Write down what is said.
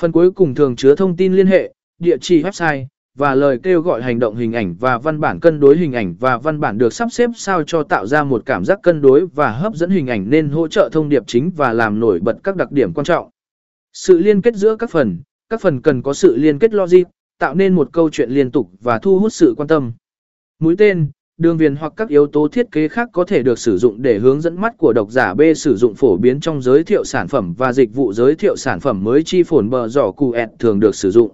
Phần cuối cùng thường chứa thông tin liên hệ, địa chỉ website, và lời kêu gọi hành động hình ảnh và văn bản cân đối hình ảnh và văn bản được sắp xếp sao cho tạo ra một cảm giác cân đối và hấp dẫn hình ảnh nên hỗ trợ thông điệp chính và làm nổi bật các đặc điểm quan trọng. Sự liên kết giữa các phần, các phần cần có sự liên kết logic, tạo nên một câu chuyện liên tục và thu hút sự quan tâm. Mũi tên, đường viền hoặc các yếu tố thiết kế khác có thể được sử dụng để hướng dẫn mắt của độc giả B sử dụng phổ biến trong giới thiệu sản phẩm và dịch vụ giới thiệu sản phẩm mới chi phổn bờ giỏ cụ ẹt thường được sử dụng.